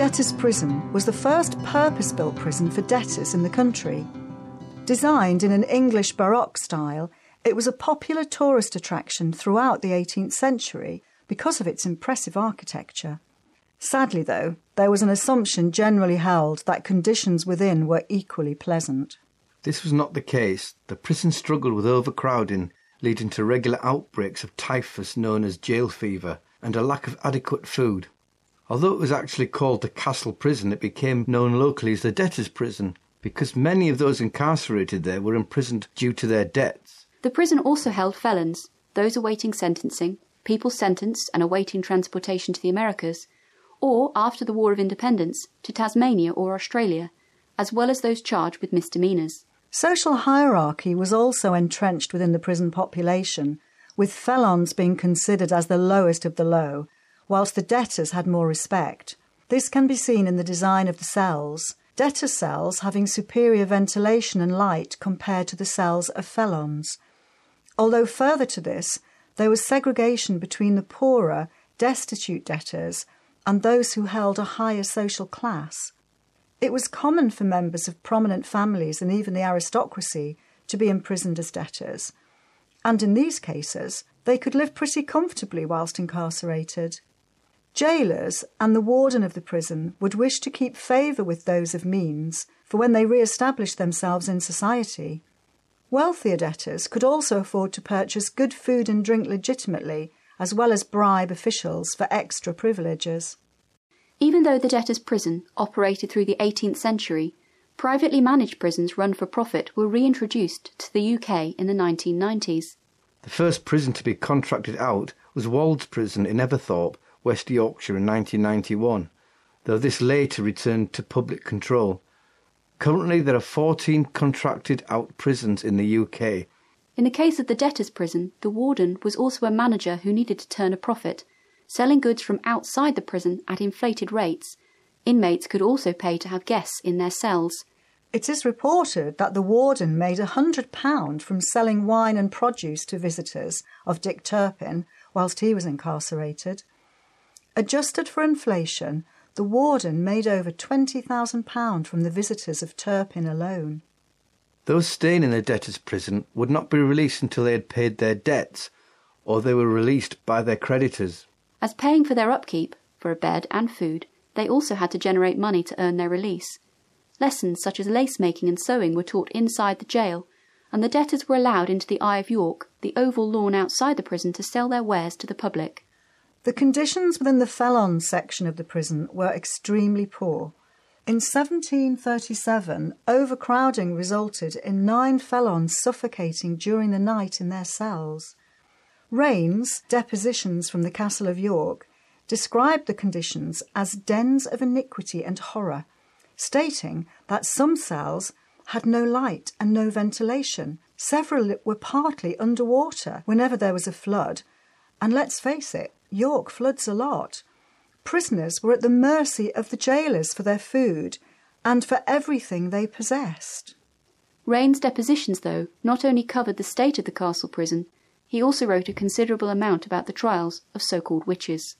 Debtors' Prison was the first purpose built prison for debtors in the country. Designed in an English Baroque style, it was a popular tourist attraction throughout the 18th century because of its impressive architecture. Sadly, though, there was an assumption generally held that conditions within were equally pleasant. This was not the case. The prison struggled with overcrowding, leading to regular outbreaks of typhus known as jail fever and a lack of adequate food. Although it was actually called the Castle Prison, it became known locally as the Debtors' Prison because many of those incarcerated there were imprisoned due to their debts. The prison also held felons, those awaiting sentencing, people sentenced and awaiting transportation to the Americas, or after the War of Independence to Tasmania or Australia, as well as those charged with misdemeanours. Social hierarchy was also entrenched within the prison population, with felons being considered as the lowest of the low, whilst the debtors had more respect. This can be seen in the design of the cells, debtor cells having superior ventilation and light compared to the cells of felons. Although further to this, there was segregation between the poorer, destitute debtors and those who held a higher social class. It was common for members of prominent families and even the aristocracy to be imprisoned as debtors, and in these cases, they could live pretty comfortably whilst incarcerated. Jailers and the warden of the prison would wish to keep favour with those of means for when they re established themselves in society. Wealthier debtors could also afford to purchase good food and drink legitimately, as well as bribe officials for extra privileges. Even though the debtors' prison operated through the 18th century, privately managed prisons run for profit were reintroduced to the UK in the 1990s. The first prison to be contracted out was Wolds Prison in Everthorpe, West Yorkshire in 1991, though this later returned to public control. Currently, there are 14 contracted out prisons in the UK. In the case of the debtors' prison, the warden was also a manager who needed to turn a profit selling goods from outside the prison at inflated rates. Inmates could also pay to have guests in their cells. It is reported that the warden made a hundred pound from selling wine and produce to visitors of Dick Turpin whilst he was incarcerated. Adjusted for inflation, the warden made over £20,000 from the visitors of Turpin alone. Those staying in the debtor's prison would not be released until they had paid their debts, or they were released by their creditors. As paying for their upkeep, for a bed and food, they also had to generate money to earn their release. Lessons such as lace making and sewing were taught inside the jail, and the debtors were allowed into the Eye of York, the oval lawn outside the prison, to sell their wares to the public. The conditions within the Felon section of the prison were extremely poor. In 1737, overcrowding resulted in nine felons suffocating during the night in their cells. Raine's depositions from the Castle of York described the conditions as dens of iniquity and horror, stating that some cells had no light and no ventilation. Several were partly underwater whenever there was a flood. And let's face it, York floods a lot. Prisoners were at the mercy of the jailers for their food and for everything they possessed. Raine's depositions, though, not only covered the state of the castle prison, he also wrote a considerable amount about the trials of so called witches.